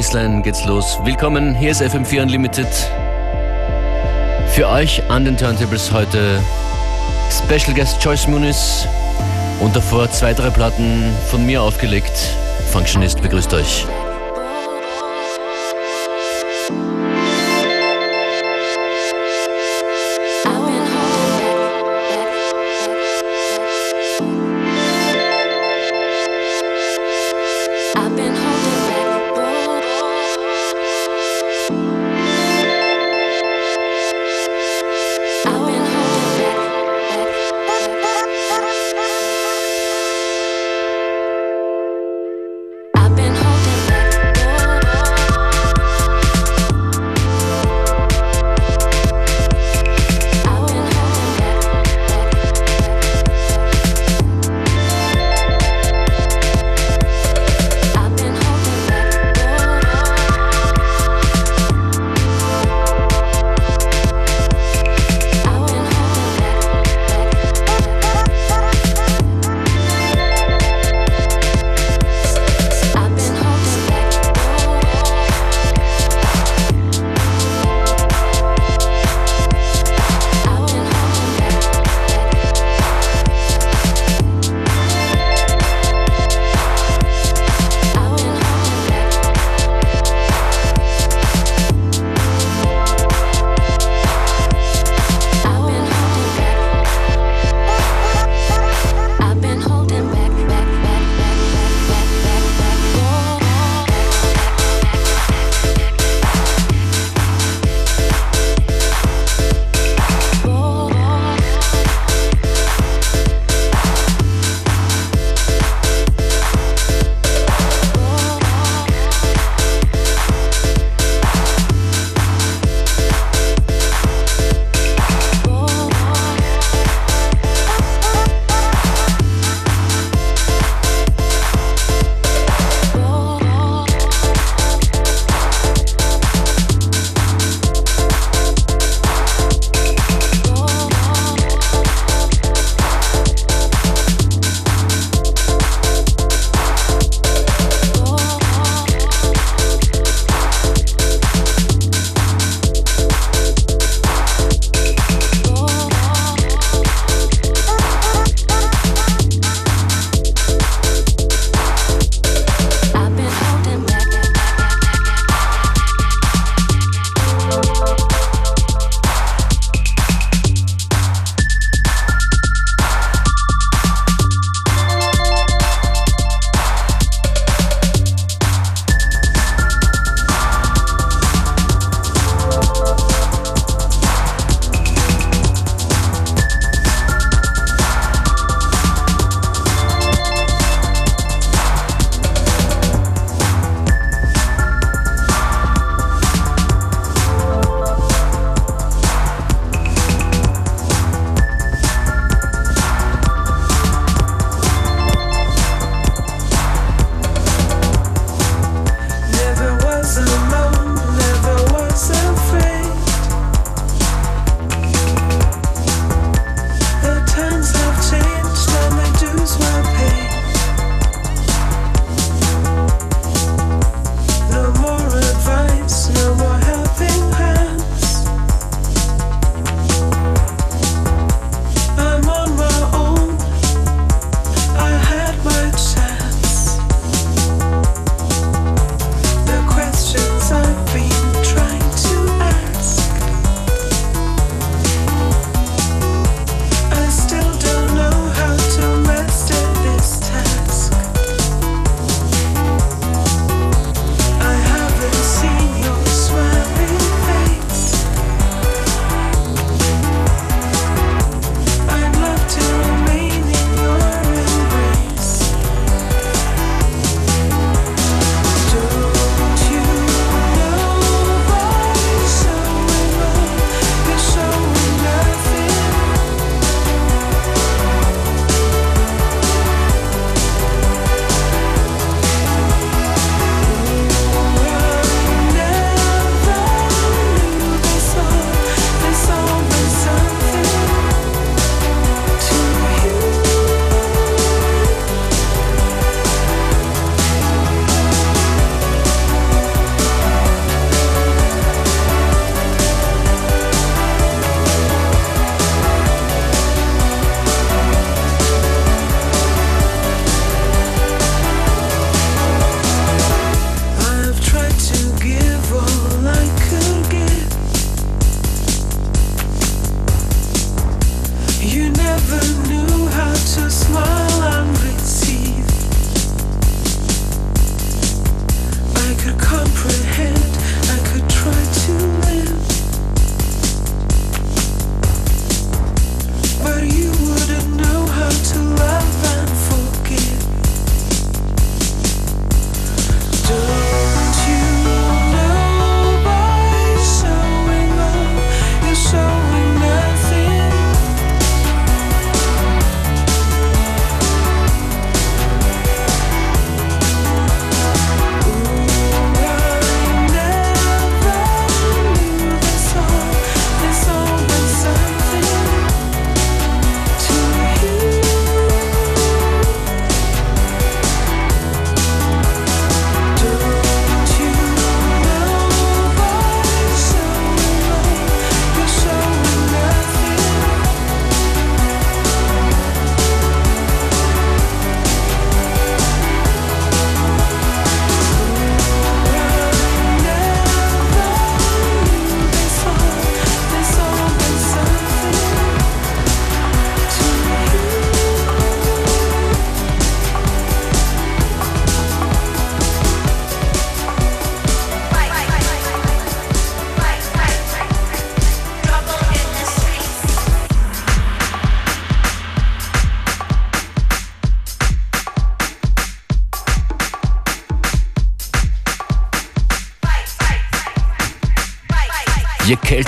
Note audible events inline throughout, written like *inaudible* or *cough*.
Baseline geht's los. Willkommen, hier ist FM4 Unlimited. Für euch an den Turntables heute Special Guest Joyce Muniz und davor zwei, drei Platten von mir aufgelegt. Functionist begrüßt euch.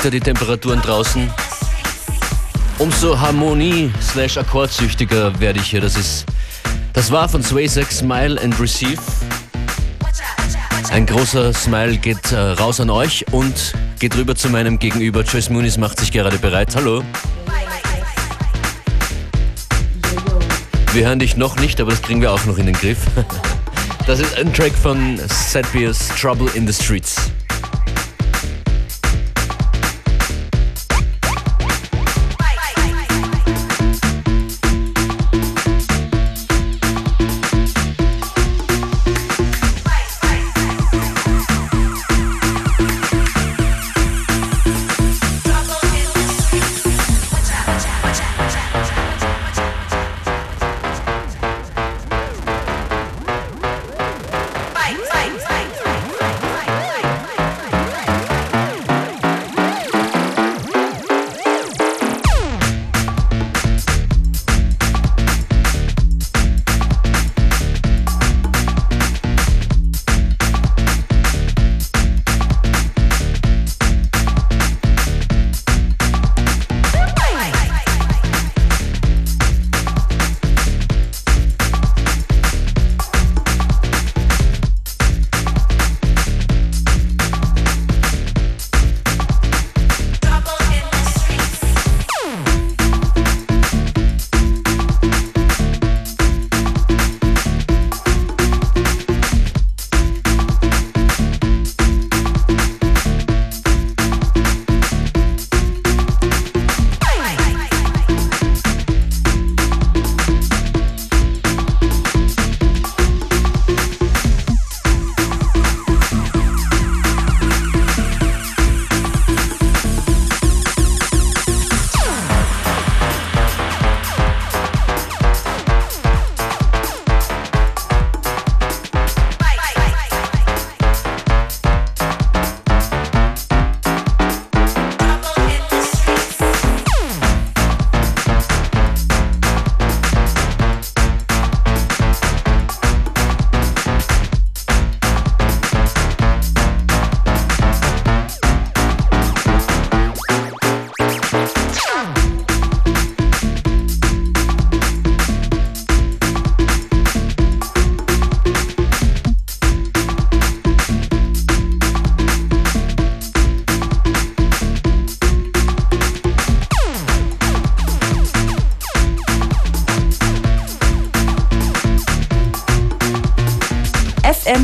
Kälter die Temperaturen draußen, umso Harmonie slash Akkordsüchtiger werde ich hier. Das ist, das war von Swayzek Smile and Receive. Ein großer Smile geht äh, raus an euch und geht rüber zu meinem Gegenüber. Joyce Muniz macht sich gerade bereit. Hallo. Wir hören dich noch nicht, aber das kriegen wir auch noch in den Griff. *laughs* Das ist ein Track von Setbiers Trouble in the Streets.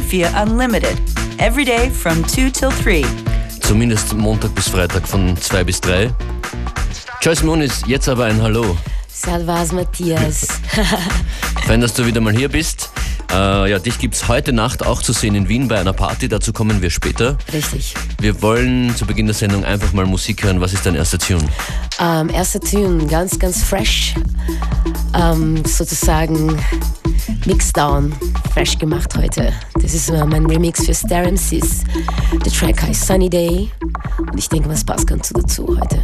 FM4 Unlimited. Every day from 2 till 3. Zumindest Montag bis Freitag von 2 bis 3. Joyce Moniz, jetzt aber ein Hallo. Salvas Matthias. *laughs* Fein, dass du wieder mal hier bist. Äh, ja, dich gibt es heute Nacht auch zu sehen in Wien bei einer Party. Dazu kommen wir später. Richtig. Wir wollen zu Beginn der Sendung einfach mal Musik hören. Was ist dein erster Tune? Ähm, erster Tune, ganz, ganz fresh. Ähm, sozusagen Mixdown, fresh gemacht heute. Das ist mein Remix für Star MCs. Der Track heißt Sunny Day und ich denke, was passt ganz dazu heute.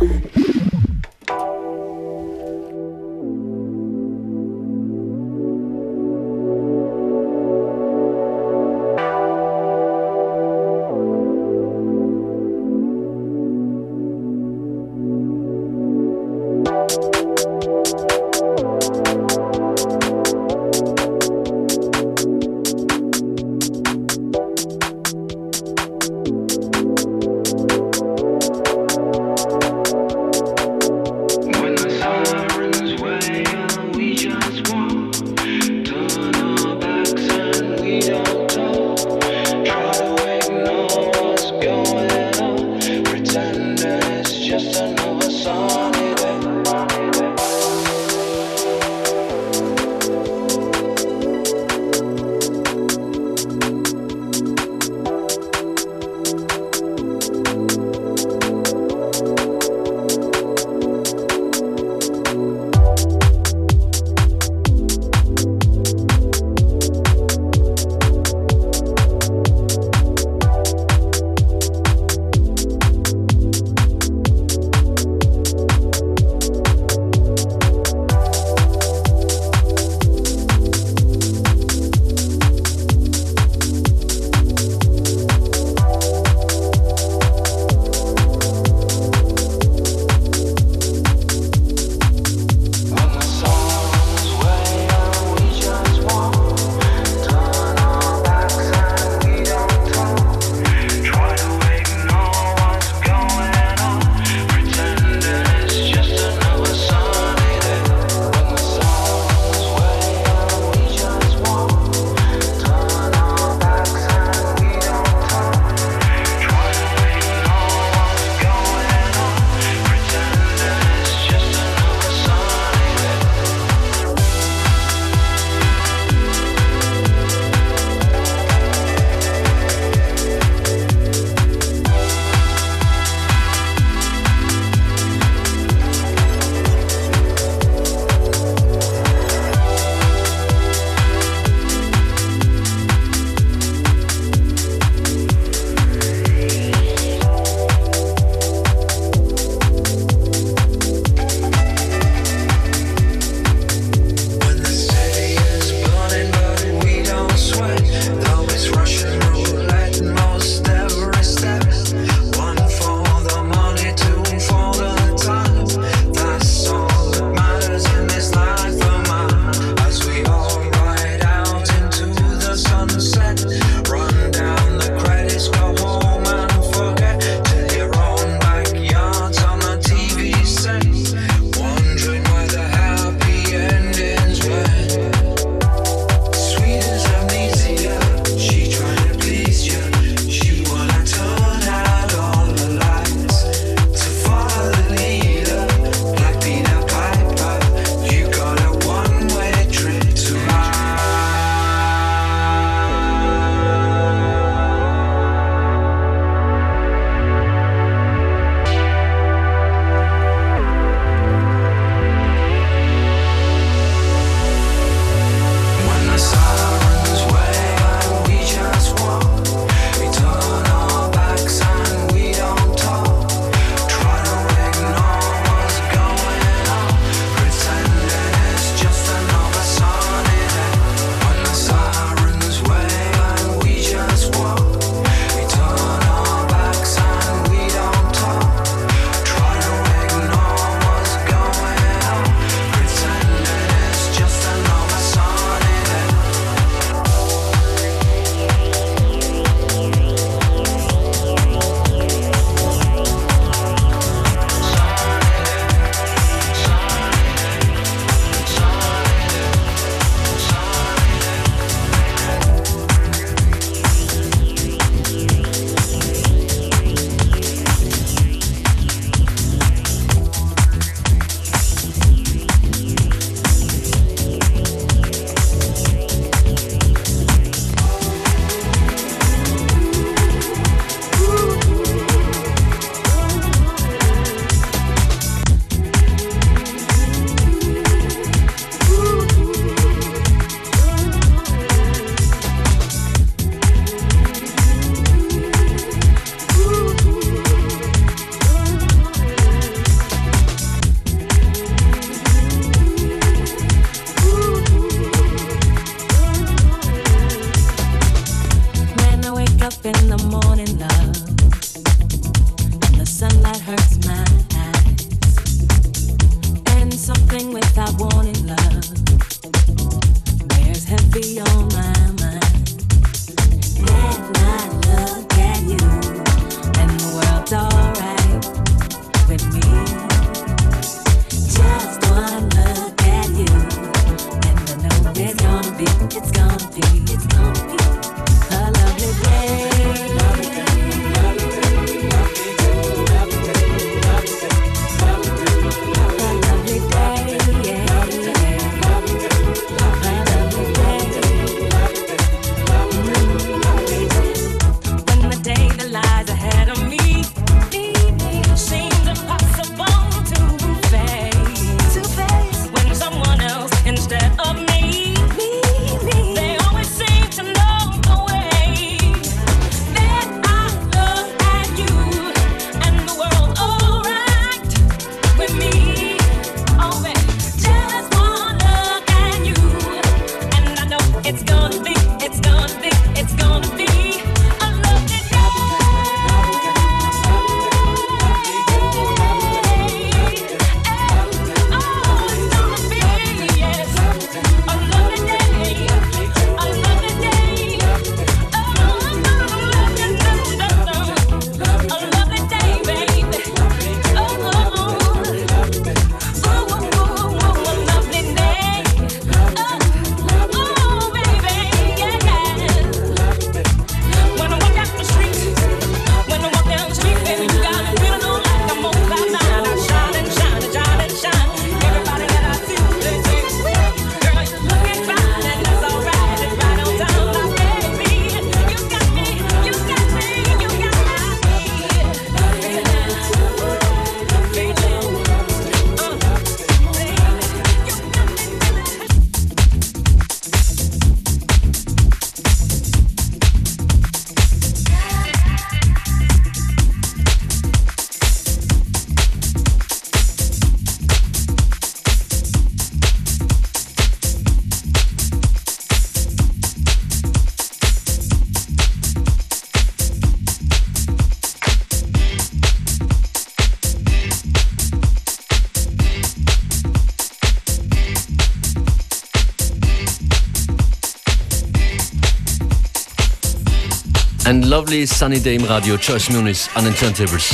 Lovely sunny day im Radio. Joyce Muniz an den Turntables.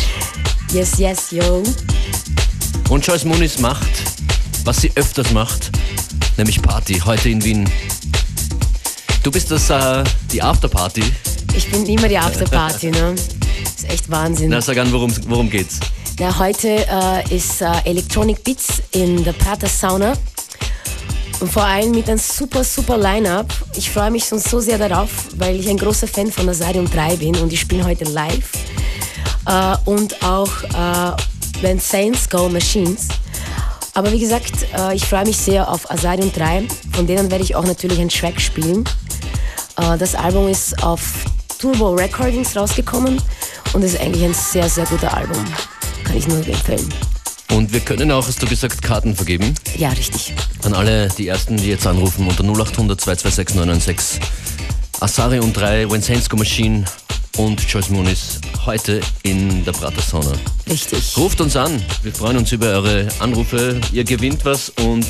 Yes, yes, yo. Und Joyce Muniz macht, was sie öfters macht, nämlich Party, heute in Wien. Du bist das, äh, die Afterparty. Ich bin immer die Afterparty, ne? Ist echt Wahnsinn. Na, sag an, worum, worum geht's? Ja, heute äh, ist äh, Electronic Beats in der Prater Sauna. Und vor allem mit einem super, super Line-Up. Ich freue mich schon so sehr darauf, weil ich ein großer Fan von Asadium 3 bin und ich spiele heute live. Äh, und auch äh, wenn Saints Go Machines. Aber wie gesagt, äh, ich freue mich sehr auf Asadium 3. Von denen werde ich auch natürlich einen Track spielen. Äh, das Album ist auf Turbo Recordings rausgekommen und ist eigentlich ein sehr, sehr guter Album. Kann ich nur empfehlen. Und wir können auch, hast du gesagt, Karten vergeben? Ja, richtig. An alle die Ersten, die jetzt anrufen unter 0800 226 996. Asari und drei, When Saints Go Machine und Joyce Muniz heute in der Prater Sauna. Richtig. Ruft uns an, wir freuen uns über eure Anrufe. Ihr gewinnt was und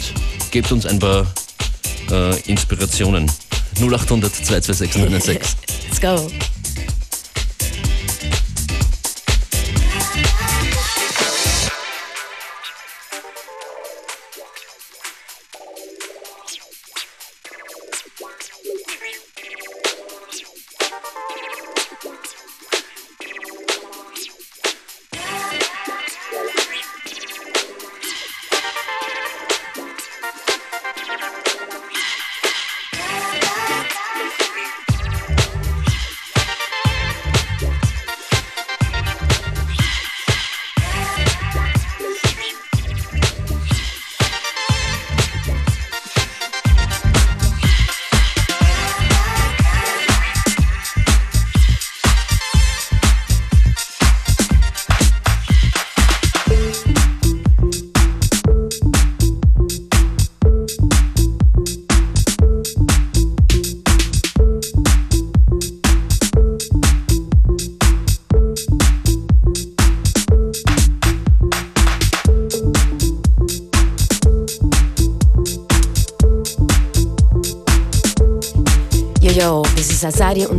gebt uns ein paar äh, Inspirationen. 0800 226 996. Let's go. Rosario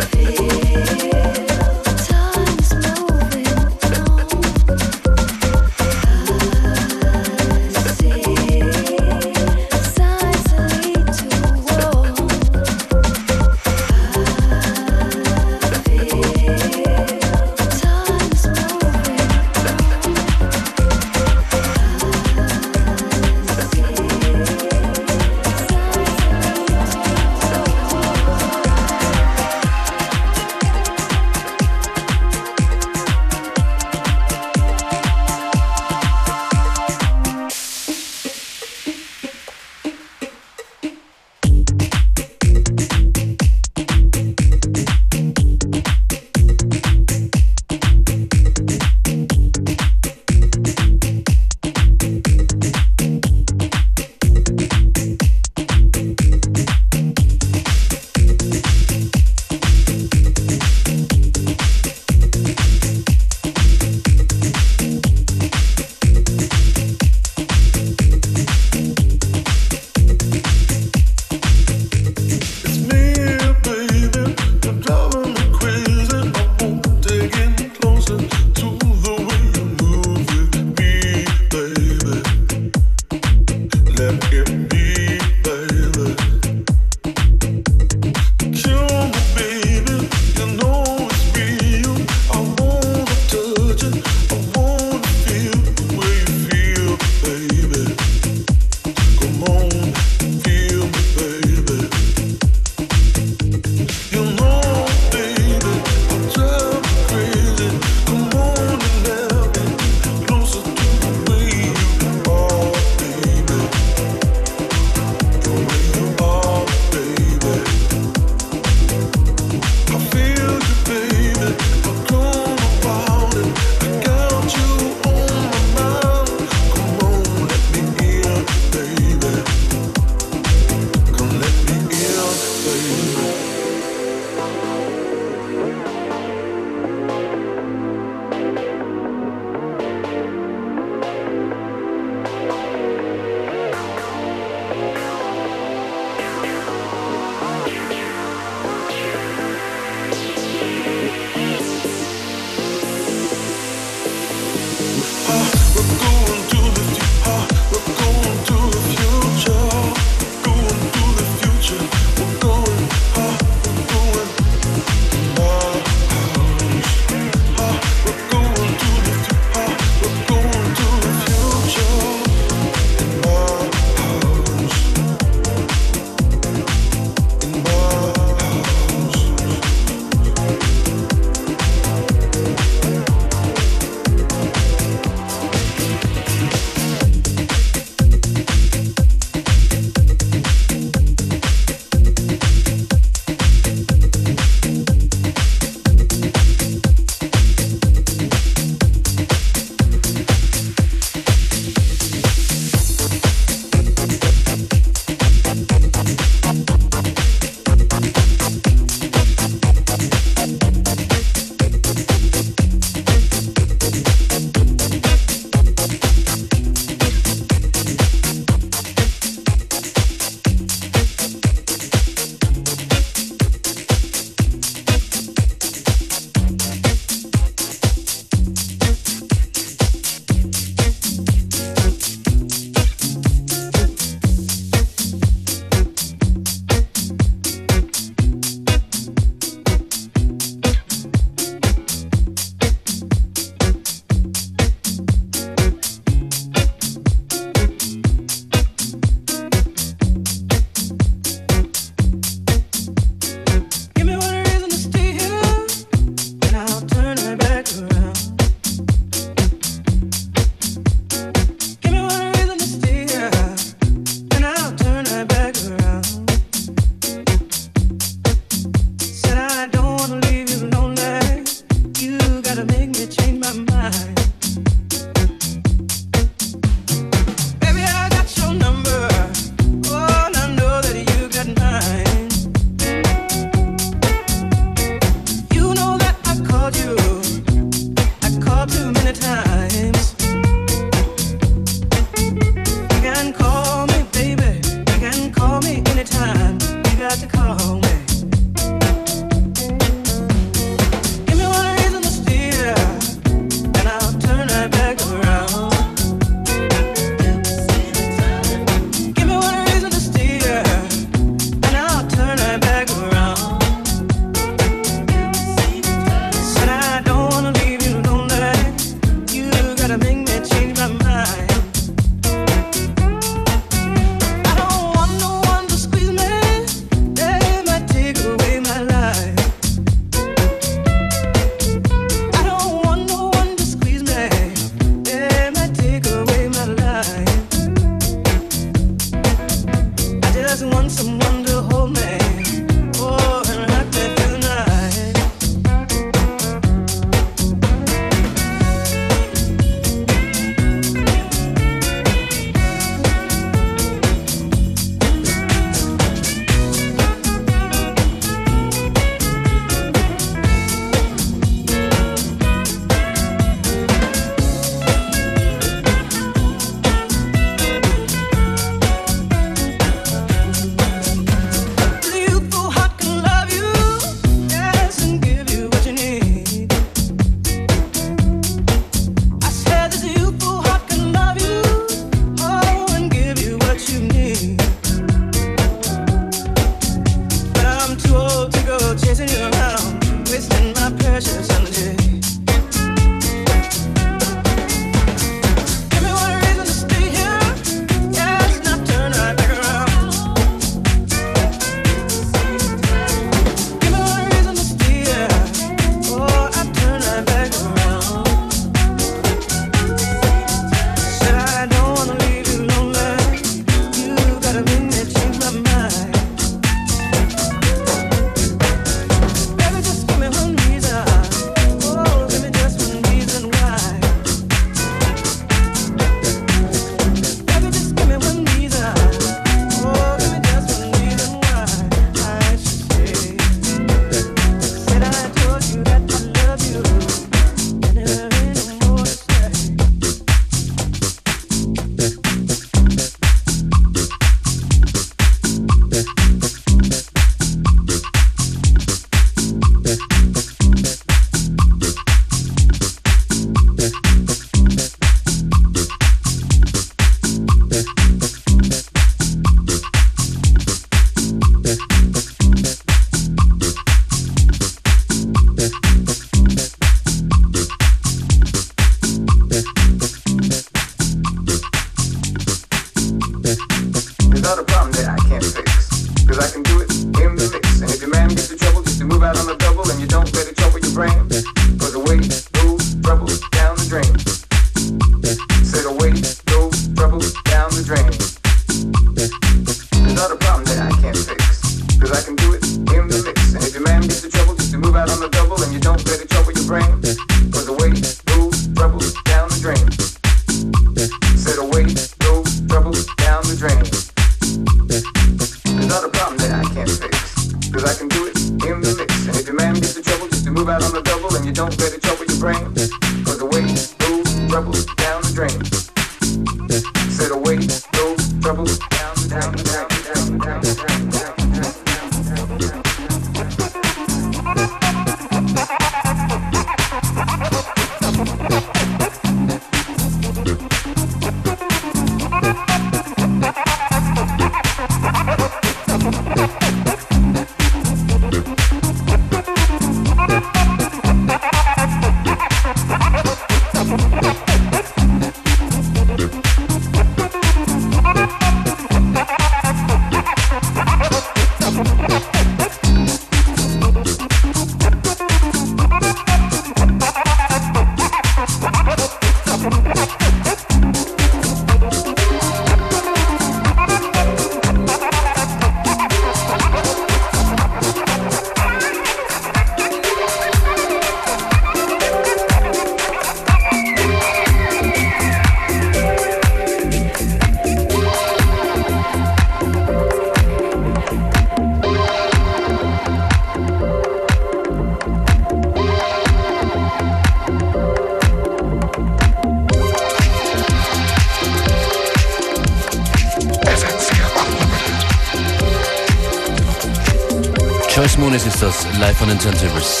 live von den Turntables.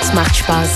Es macht Spaß.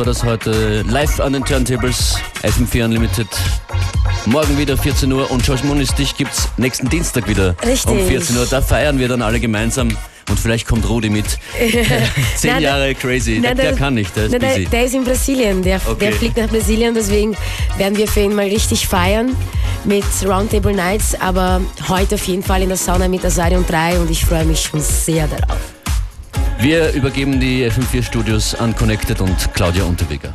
War das heute live an den Turntables, FM4 Unlimited. Morgen wieder 14 Uhr und Joyce Muniz, dich gibt's nächsten Dienstag wieder Richtig. um 14 Uhr. Da feiern wir dann alle gemeinsam und vielleicht kommt Rudi mit. *laughs* Zehn Nein, Jahre crazy, Nein, der, der kann nicht, der ist nein, der, busy. der ist in Brasilien, der, Okay. der fliegt nach Brasilien, deswegen werden wir für ihn mal richtig feiern mit Roundtable Nights, aber heute auf jeden Fall in der Sauna mit Asarion 3 und ich freue mich schon sehr darauf. Wir übergeben die FM4 Studios an Connected und Claudia Unterweger.